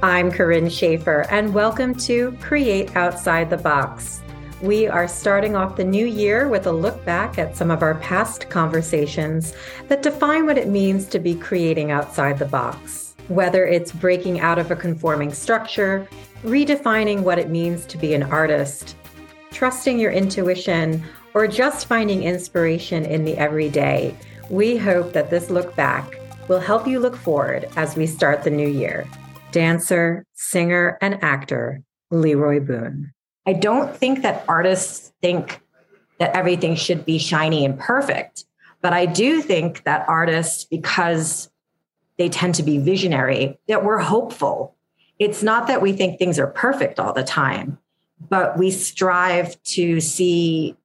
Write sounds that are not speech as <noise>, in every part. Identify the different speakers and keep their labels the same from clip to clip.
Speaker 1: I'm Corinne Schaefer, and welcome to Create Outside the Box. We are starting off the new year with a look back at some of our past conversations that define what it means to be creating outside the box. Whether it's breaking out of a conforming structure, redefining what it means to be an artist, trusting your intuition, or just finding inspiration in the everyday, we hope that this look back will help you look forward as we start the new year dancer, singer, and actor, Leroy Boone. I don't think that artists think that everything should be shiny and perfect, but I do think that artists, because they tend to be visionary, that we're hopeful. It's not that we think things are perfect all the time, but we strive to see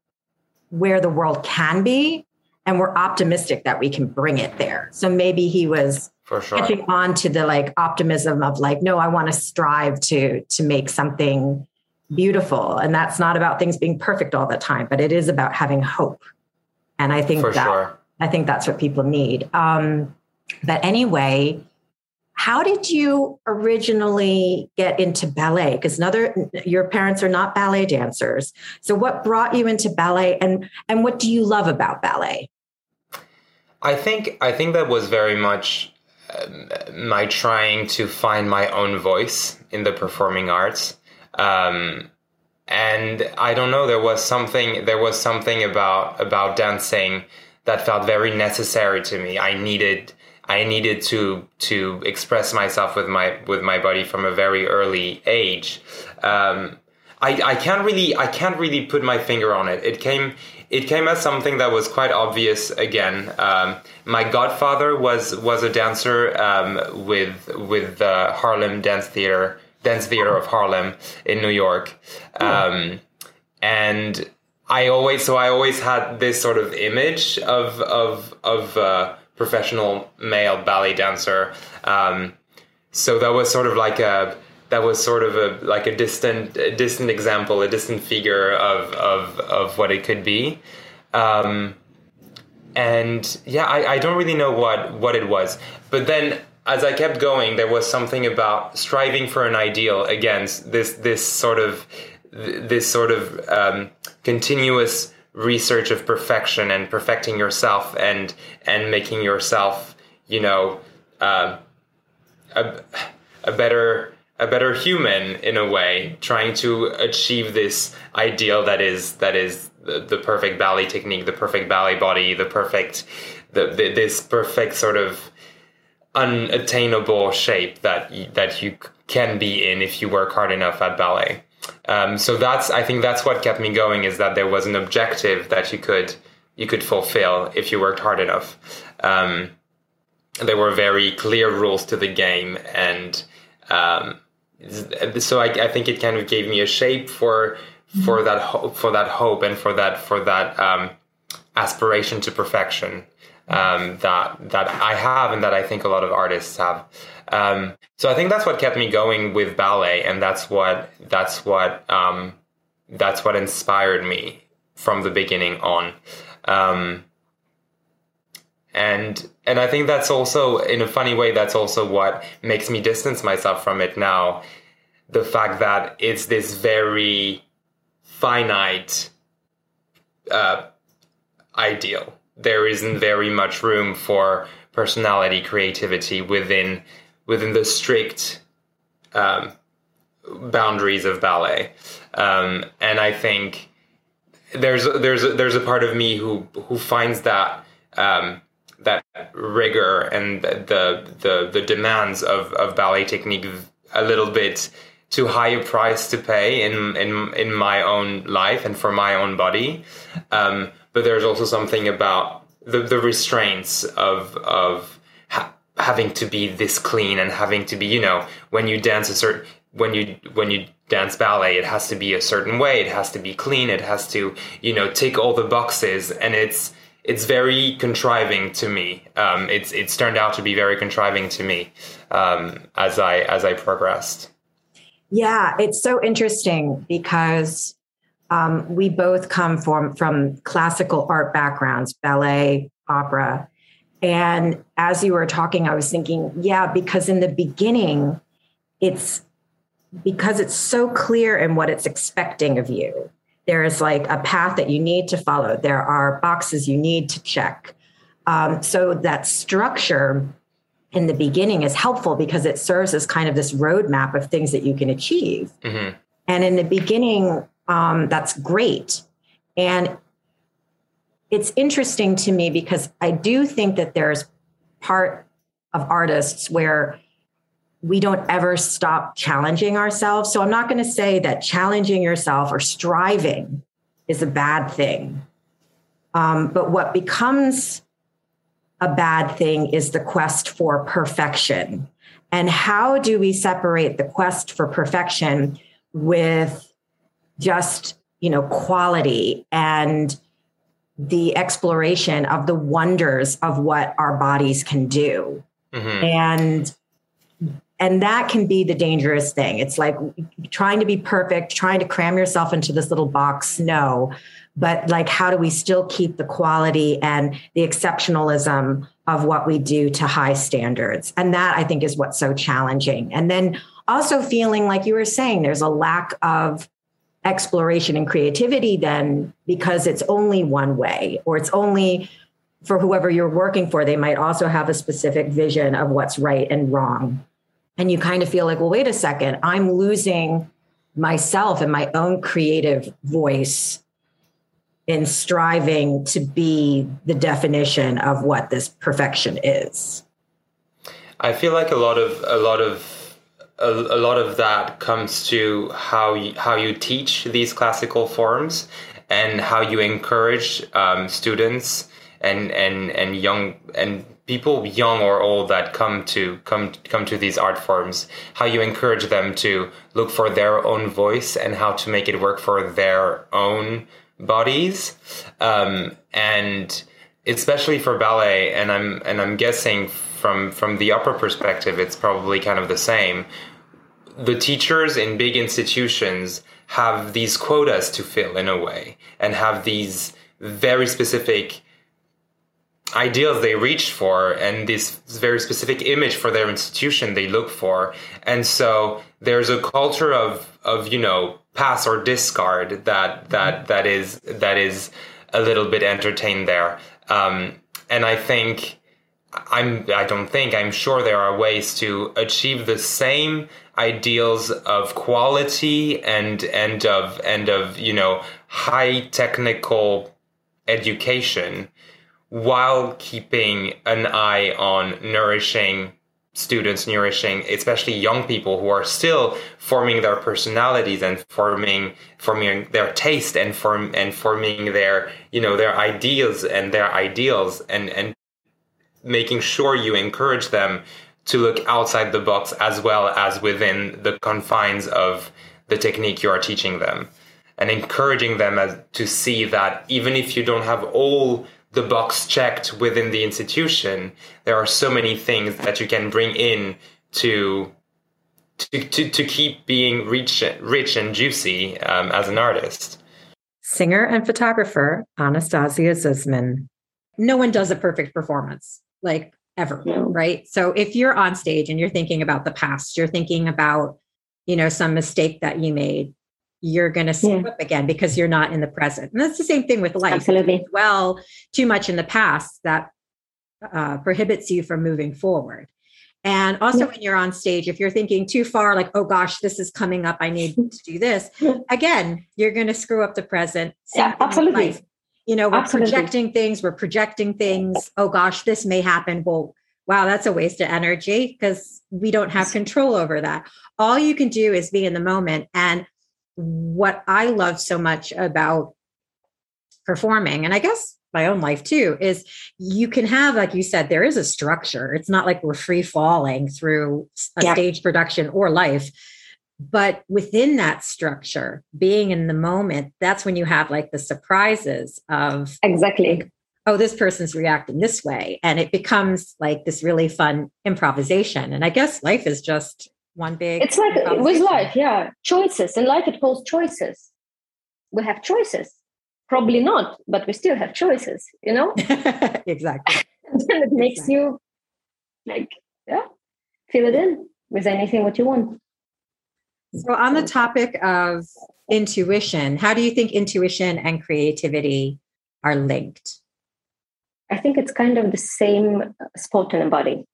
Speaker 1: where the world can be and we're optimistic that we can bring it there. So maybe he was
Speaker 2: for sure.
Speaker 1: Catching on to the like optimism of like no i want to strive to to make something beautiful. And that's not about things being perfect all the time but it is about having hope. And i think
Speaker 2: for
Speaker 1: that
Speaker 2: sure.
Speaker 1: i think that's what people need. Um but anyway how did you originally get into ballet? Because another your parents are not ballet dancers. So what brought you into ballet and and what do you love about ballet?
Speaker 2: I think i think that was very much my trying to find my own voice in the performing arts. Um, and I don't know, there was something, there was something about, about dancing that felt very necessary to me. I needed, I needed to, to express myself with my, with my body from a very early age. Um, I, I can't really, I can't really put my finger on it. It came, it came as something that was quite obvious again. Um, my godfather was was a dancer um, with with the Harlem Dance Theater, Dance Theater of Harlem in New York, um, and I always so I always had this sort of image of of of uh, professional male ballet dancer. Um, so that was sort of like a that was sort of a like a distant a distant example, a distant figure of of of what it could be. Um, and yeah, I, I don't really know what what it was, but then as I kept going, there was something about striving for an ideal against this this sort of this sort of um, continuous research of perfection and perfecting yourself and and making yourself you know uh, a, a better a better human in a way, trying to achieve this ideal that is that is the, the perfect ballet technique, the perfect ballet body, the perfect the, the, this perfect sort of unattainable shape that that you can be in if you work hard enough at ballet. Um, so that's I think that's what kept me going is that there was an objective that you could you could fulfill if you worked hard enough. Um, there were very clear rules to the game and um, so I, I, think it kind of gave me a shape for for that for that hope and for that for that um, aspiration to perfection um, that that I have and that I think a lot of artists have. Um, so I think that's what kept me going with ballet, and that's what that's what um, that's what inspired me from the beginning on. And and I think that's also in a funny way that's also what makes me distance myself from it now. The fact that it's this very finite uh, ideal. There isn't very much room for personality creativity within within the strict um, boundaries of ballet. Um, and I think there's there's there's a part of me who who finds that um, that rigor and the the the demands of, of ballet technique a little bit too high a price to pay in in in my own life and for my own body. Um, but there's also something about the the restraints of of ha- having to be this clean and having to be you know when you dance a certain when you when you dance ballet it has to be a certain way it has to be clean it has to you know tick all the boxes and it's it's very contriving to me. Um, it's it's turned out to be very contriving to me um, as I as I progressed.
Speaker 1: Yeah, it's so interesting because um, we both come from from classical art backgrounds, ballet, opera, and as you were talking, I was thinking, yeah, because in the beginning, it's because it's so clear in what it's expecting of you. There's like a path that you need to follow. There are boxes you need to check. Um, so that structure in the beginning is helpful because it serves as kind of this roadmap of things that you can achieve. Mm-hmm. And in the beginning, um, that's great. And it's interesting to me because I do think that there's part of artists where we don't ever stop challenging ourselves. So I'm not going to say that challenging yourself or striving is a bad thing. Um, but what becomes a bad thing is the quest for perfection. And how do we separate the quest for perfection with just, you know, quality and the exploration of the wonders of what our bodies can do? Mm-hmm. And and that can be the dangerous thing. It's like trying to be perfect trying to cram yourself into this little box no. But like how do we still keep the quality and the exceptionalism of what we do to high standards? And that i think is what's so challenging. And then also feeling like you were saying there's a lack of exploration and creativity then because it's only one way or it's only for whoever you're working for they might also have a specific vision of what's right and wrong and you kind of feel like, well, wait a second, I'm losing myself and my own creative voice in striving to be the definition of what this perfection is.
Speaker 2: I feel like a lot of a lot of a, a lot of that comes to how you, how you teach these classical forms and how you encourage um, students and and and young and people young or old that come to come come to these art forms how you encourage them to look for their own voice and how to make it work for their own bodies. Um, and especially for ballet and i'm and i'm guessing from from the opera perspective it's probably kind of the same. The teachers in big institutions have these quotas to fill in a way and have these very specific ideals they reach for and this very specific image for their institution they look for. And so there's a culture of of you know pass or discard that that that is that is a little bit entertained there. Um, and i think i'm i don't think i'm sure there are ways to achieve the same ideals of quality and and of and of you know high technical education while keeping an eye on nourishing students, nourishing especially young people who are still forming their personalities and forming forming their taste and form and forming their you know their ideas and their ideals and and making sure you encourage them to look outside the box as well as within the confines of the technique you are teaching them and encouraging them as, to see that even if you don't have all the box checked within the institution, there are so many things that you can bring in to to, to, to keep being rich, rich and juicy um, as an artist.
Speaker 1: Singer and photographer Anastasia Zuzman. No one does a perfect performance, like ever, no. right? So if you're on stage and you're thinking about the past, you're thinking about, you know, some mistake that you made, you're going to slip yeah. up again because you're not in the present. And that's the same thing with life.
Speaker 3: Absolutely.
Speaker 1: Well, too much in the past that uh, prohibits you from moving forward. And also, yeah. when you're on stage, if you're thinking too far, like, oh gosh, this is coming up, I need <laughs> to do this, again, you're going to screw up the present.
Speaker 3: yeah, absolutely.
Speaker 1: You know, we're absolutely. projecting things, we're projecting things. Oh gosh, this may happen. Well, wow, that's a waste of energy because we don't have control over that. All you can do is be in the moment. And what I love so much about performing, and I guess my own life too, is you can have, like you said, there is a structure. It's not like we're free falling through a yeah. stage production or life. But within that structure, being in the moment, that's when you have like the surprises of
Speaker 3: exactly
Speaker 1: oh, this person's reacting this way. And it becomes like this really fun improvisation. And I guess life is just one big
Speaker 3: it's like with life yeah choices and life it calls choices we have choices probably not but we still have choices you know <laughs>
Speaker 1: exactly <laughs>
Speaker 3: and it makes exactly. you like yeah fill it in with anything what you want
Speaker 1: So, on the topic of intuition, how do you think intuition and creativity are linked?
Speaker 3: I think it's kind of the same spot in the body.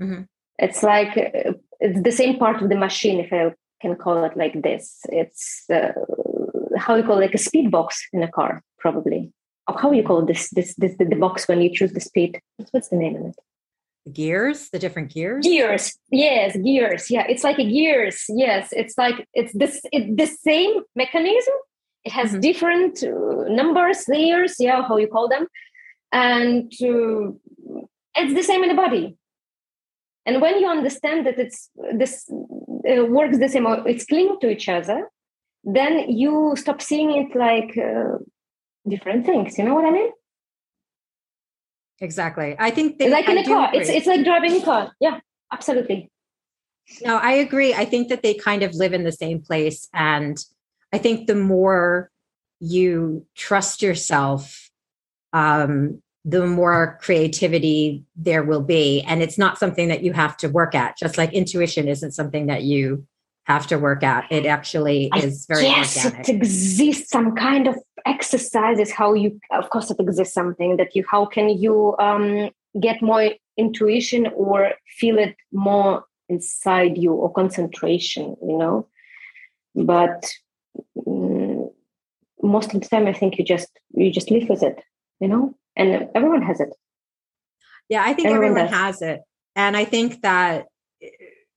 Speaker 3: Mm-hmm. It's like uh, it's the same part of the machine, if I can call it like this. It's uh, how you call it, like a speed box in a car, probably. Or how you call this, this, this, the, the box when you choose the speed? What's the name of it?
Speaker 1: The gears, the different gears.
Speaker 3: Gears, yes, gears. Yeah, it's like a gears. Yes, it's like it's this, it, the same mechanism. It has mm-hmm. different uh, numbers, layers. Yeah, how you call them, and uh, it's the same in the body and when you understand that it's this uh, works the same it's linked to each other then you stop seeing it like uh, different things. You know what i mean?
Speaker 1: Exactly. I think
Speaker 3: they, like in I a car. It's, it's like driving a car. Yeah absolutely.
Speaker 1: No i agree. I think that they kind of live in the same place. And i think the more you trust yourself um, the more creativity there will be. And it's not something that you have to work at, just like intuition isn't something that you have to work at. It actually is very
Speaker 3: yes,
Speaker 1: organic.
Speaker 3: it exists some kind of exercises how you of course it exists something that you how can you um, get more intuition or feel it more inside you or concentration you know but mm, most of the time i think you just you just live with it you know and everyone has it.
Speaker 1: Yeah i think everyone, everyone has it. And i think that eh,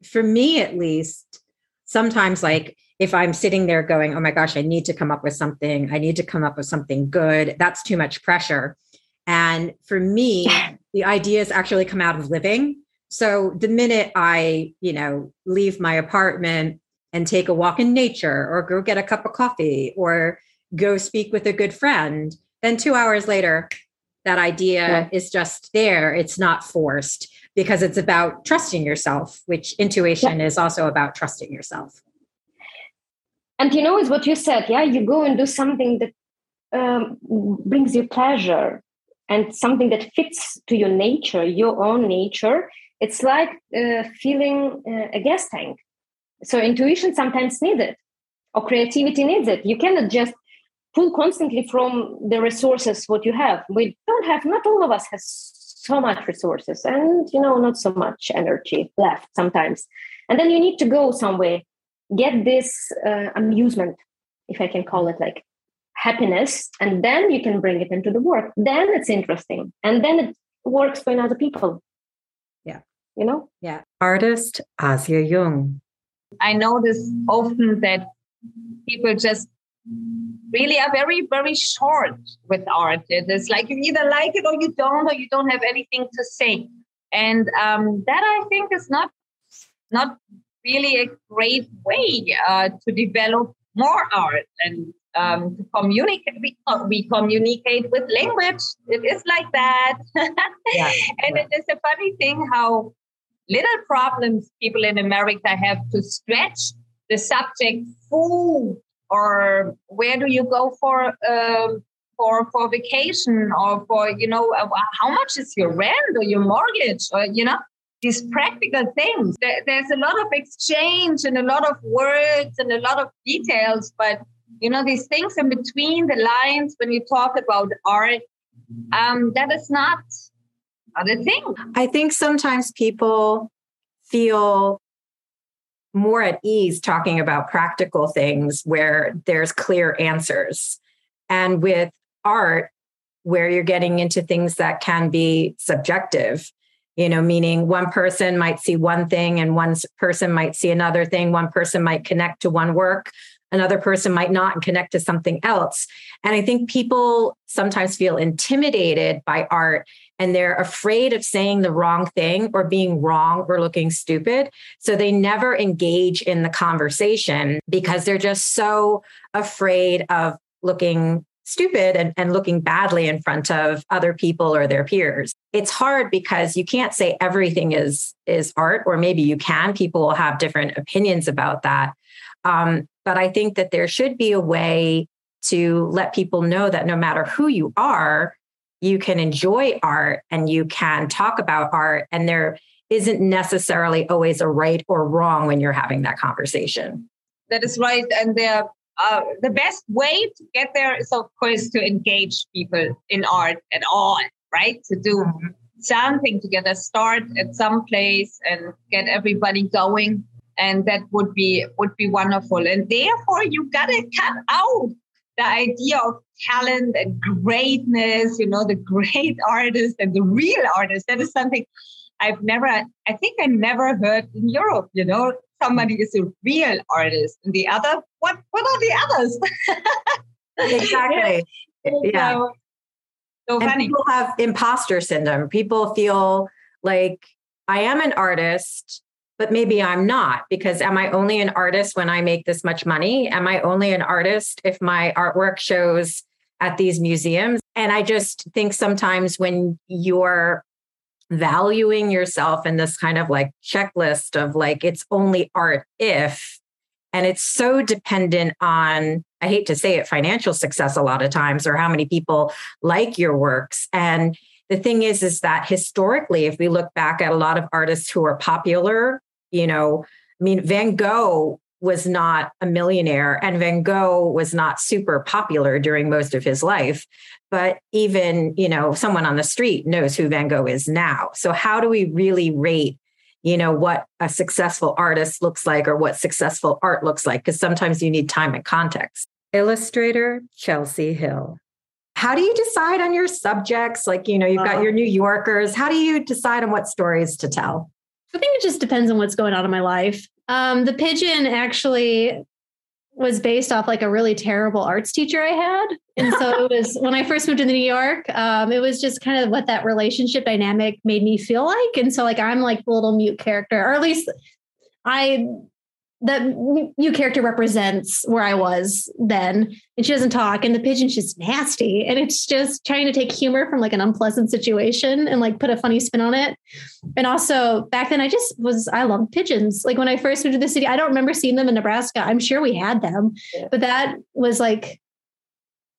Speaker 1: for me at least sometimes like if i'm sitting there going oh my gosh i need to come up with something. I need to come up with something good that's too much pressure. And for me the ideas actually come out of living. So the minute i you know leave my apartment and take a walk in nature or go get a cup of coffee or go speak with a good friend then two hours later that idea yeah. is just there. It's not forced because it's about trusting yourself which intuition yeah. is also about trusting yourself.
Speaker 3: And you know is what you said yeah you go and do something that um, brings you pleasure and something that fits to your nature your own nature. It's like uh, feeling uh, a gas tank. So intuition sometimes needs it or creativity needs it. You cannot just pull constantly from the resources what you have. We don't have not all of us has so much resources and you know not so much energy left sometimes. And then you need to go somewhere get this uh, amusement if i can call it like happiness and then you can bring it into the work. Then it's interesting and then it works for other people.
Speaker 1: Yeah.
Speaker 3: You know?
Speaker 1: Yeah. Artist asia jung.
Speaker 4: I notice often that people just really are very, very short with art. It's like you either like it or you don't, or you don't have anything to say. And um, that I think is not not really a great way uh, to develop more art and um, to communicate. We, we communicate with language. It is like that. <laughs> yeah. and it is a funny thing how little problems people in America have to stretch the subject food or where do you go for um, for for vacation or for you know uh, how much is your rent or your mortgage or you know these practical things? There, there's a lot of exchange and a lot of words and a lot of details but you know these things in between the lines when you talk about art um, that is not the thing.
Speaker 1: I think sometimes people feel more at ease talking about practical things where there's clear answers. And with art, where you're getting into things that can be subjective, you know, meaning one person might see one thing and one person might see another thing. One person might connect to one work, another person might not and connect to something else. And I think people sometimes feel intimidated by art and they're afraid of saying the wrong thing or being wrong or looking stupid. So they never engage in the conversation because they're just so afraid of looking stupid and, and looking badly in front of other people or their peers. It's hard because you can't say everything is is art, or maybe you can. People will have different opinions about that. Um, but I think that there should be a way to let people know that no matter who you are, you can enjoy art and you can talk about art and there isn't necessarily always a right or wrong when you're having that conversation
Speaker 4: that is right. And they're uh, the best way to get there is, of course, to engage people in art at all, right? To do something together, start at some place and get everybody going. And that would be would be wonderful. And therefore, you gotta cut out the idea of talent and greatness. You know, the great <laughs> artist and the real artist. That is something I've never. I think I never heard in Europe. You know, somebody is a real artist and the other what what are the others <laughs>
Speaker 1: exactly yeah so, so funny people have imposter syndrome people feel like i am an artist but maybe i'm not because am i only an artist when i make this much money? Am i only an artist if my artwork shows at these museums? And i just think sometimes when you're valuing yourself in this kind of like checklist of like it's only art if and it's so dependent on i hate to say it financial success a lot of times or how many people like your works. And the thing is is that historically if we look back at a lot of artists who are popular you know i mean van gogh was not a millionaire and Van Gogh was not super popular during most of his life but even you know someone on the street knows who Van Gogh is now. So how do we really rate you know what a successful artist looks like or what successful art looks like? Because sometimes you need time and context.
Speaker 5: Illustrator Chelsea Hill.
Speaker 1: How do you decide on your subjects? Like you know you've got uh, your new yorkers. How do you decide on what stories to tell
Speaker 6: I think it just depends on what's going on in my life. Um, the pigeon actually was based off like a really terrible arts teacher I had. And so it was when I first moved to New York, um, it was just kind of what that relationship dynamic made me feel like. And so like I'm like the little mute character, or at least I that new character represents where I was then. And she doesn't talk, and the pigeon's just nasty. And it's just trying to take humor from like an unpleasant situation and like put a funny spin on it. And also back then I just was I loved pigeons. Like when I first moved to the city, I don't remember seeing them in Nebraska. I'm sure we had them, but that was like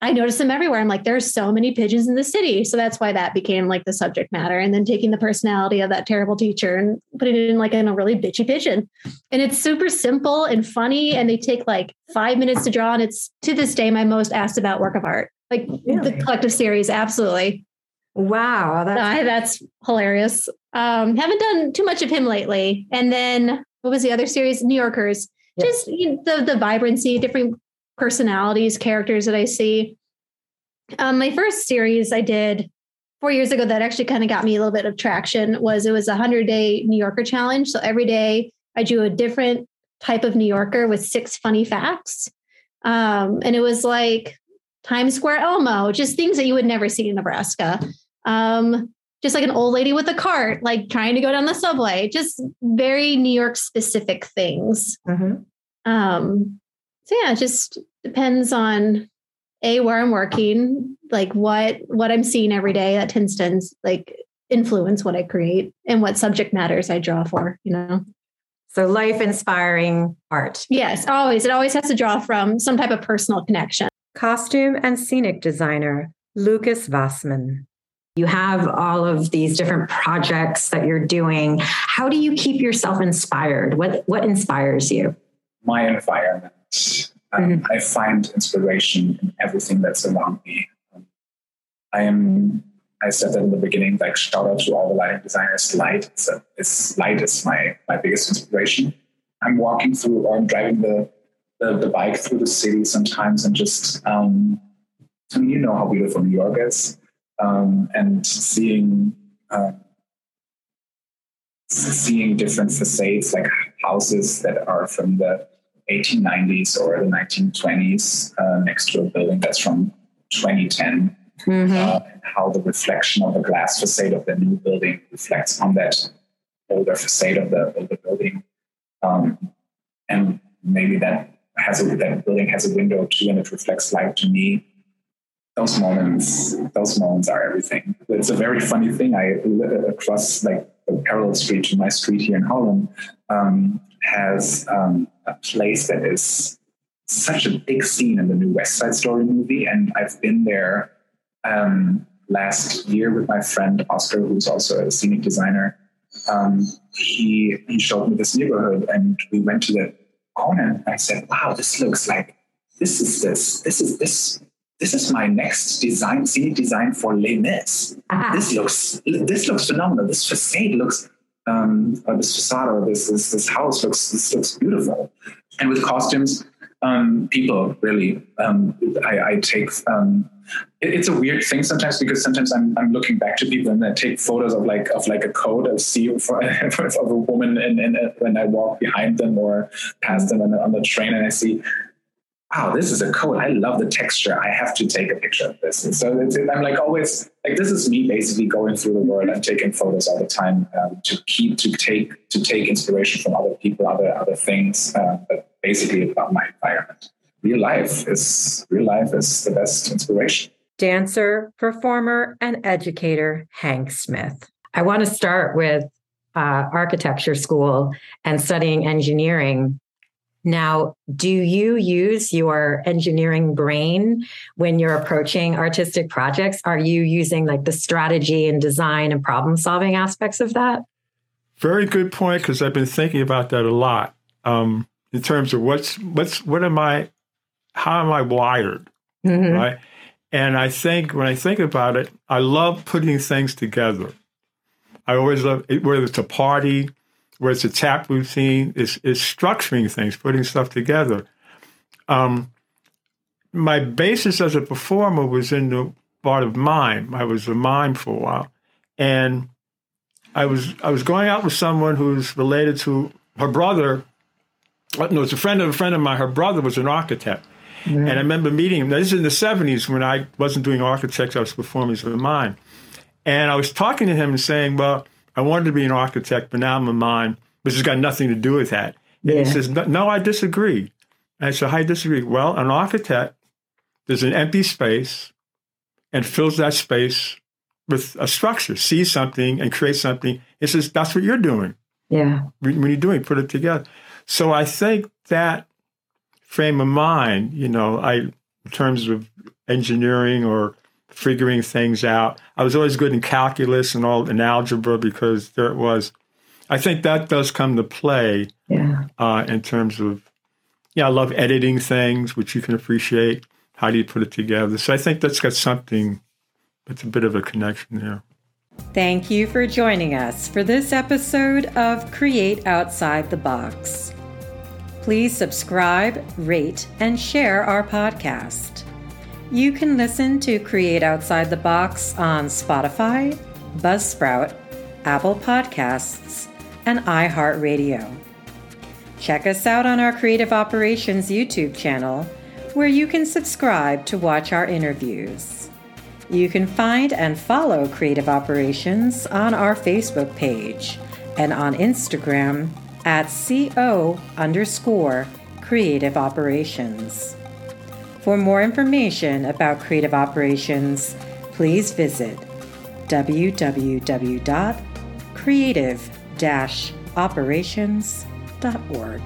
Speaker 6: I noticed them everywhere. I'm like, there's so many pigeons in the city. So that's why that became like the subject matter. And then taking the personality of that terrible teacher and putting it in like in a really bitchy pigeon. And it's super simple and funny. And they take like five minutes to draw. And it's to this day my most asked about work of art. Like really? the collective series, absolutely.
Speaker 1: Wow.
Speaker 6: That's, uh, that's hilarious. Um, haven't done too much of him lately. And then what was the other series? New Yorkers. Just you know, the the vibrancy, different personalities, characters that I see. Um, my first series I did four years ago that actually kind of got me a little bit of traction was it was a 100 day New Yorker challenge. So every day I do a different type of New Yorker with six funny facts. Um, and it was like Times Square Elmo, just things that you would never see in Nebraska. Um, just like an old lady with a cart, like trying to go down the subway, just very New York specific things. Mm-hmm. Um, so yeah, just depends on a where I'm working, like what what I'm seeing every day. That tends to like influence what I create and what subject matters I draw for. You know.
Speaker 1: So life inspiring art.
Speaker 6: Yes, always. It always has to draw from some type of personal connection.
Speaker 5: Costume and scenic designer Lucas Vassman.
Speaker 1: You have all of these different projects that you're doing. How do you keep yourself inspired? What what inspires you?
Speaker 7: My environment um, mm-hmm. I find inspiration in everything that's around me. Um, I am, I said that in the beginning, like shout out to all the lighting designers. Light, it's light is my my biggest inspiration. I'm walking through or I'm driving the the, the bike through the city sometimes and just um, I mean, you know how beautiful New York is, um, and seeing uh, seeing different facades like houses that are from the 1890s or the 1920s uh, next to a building that's from 2010. Mm-hmm. Uh, how the reflection of the glass facade of the new building reflects on that older facade of the older building. Um, and maybe that has a, that building has a window too, and it reflects light to me. Those moments, those moments are everything. It's a very funny thing. I live across like the parallel street to my street here in Holland. Um, has um, a place that is such a big scene in the new West Side Story movie, and I've been there um, last year with my friend Oscar, who's also a scenic designer. Um, he he showed me this neighborhood, and we went to the corner and I said, wow, this looks like this is this, this is this, this is my next design, scenic design for Les Mis. Ah. This looks this looks phenomenal. This facade looks um, facade or this, this this house looks this looks beautiful. And with costumes, um, people really. Um, I, I, take. Um, it, it's a weird thing sometimes because sometimes I'm, I'm looking back to people and I take photos of like of like a coat of see for, <laughs> of a woman and, and when I walk behind them or past them on the, on the train and I see wow, this is a coat. I love the texture. I have to take a picture of this. And so I'm like always like this is me basically going through the world and taking photos all the time um, to keep to take to take inspiration from other people, other other things, uh, but basically about my environment. Real life is real life is the best inspiration.
Speaker 1: Dancer, performer, and educator Hank Smith. I want to start with uh, architecture school and studying engineering now, do you use your engineering brain when you're approaching artistic projects? Are you using like the strategy and design and problem solving aspects of that?
Speaker 8: Very good point because I've been thinking about that a lot um, in terms of what's what's what am I, how am I wired, mm-hmm. right? And I think when I think about it, I love putting things together. I always love whether it's a party, where it's a tap routine, is is structuring things, putting stuff together. Um, my basis as a performer was in the part of mime. I was a mime for a while, and I was I was going out with someone who's related to her brother. Uh, no, it's a friend of a friend of mine. Her brother was an architect, mm-hmm. and I remember meeting him. Now, this is in the seventies when I wasn't doing architecture; I was performing as a mime, and I was talking to him and saying, "Well." I wanted to be an architect, but now I'm a mime, which has got nothing to do with that. And he says, No, I disagree. And I said, I disagree. Well, an architect, there's an empty space and fills that space with a structure, sees something and creates something. He says, That's what you're doing.
Speaker 1: Yeah.
Speaker 8: When you're doing, put it together. So I think that frame of mind, you know, I, in terms of engineering or figuring things out. I was always good in calculus and all in algebra because there it was. I think that does come to play
Speaker 1: yeah.
Speaker 8: uh, in terms of, yeah, I love editing things, which you can appreciate. How do you put it together? So I think that's got something, it's a bit of a connection there.
Speaker 1: Thank you for joining us for this episode of Create Outside the Box. Please subscribe, rate, and share our podcast. You can listen to Create Outside the Box on Spotify, Buzzsprout, Apple Podcasts, and iHeartRadio. Check us out on our Creative Operations YouTube channel, where you can subscribe to watch our interviews. You can find and follow Creative Operations on our Facebook page and on Instagram at CO underscore Creative Operations. For more information about creative operations, please visit www.creative-operations.org.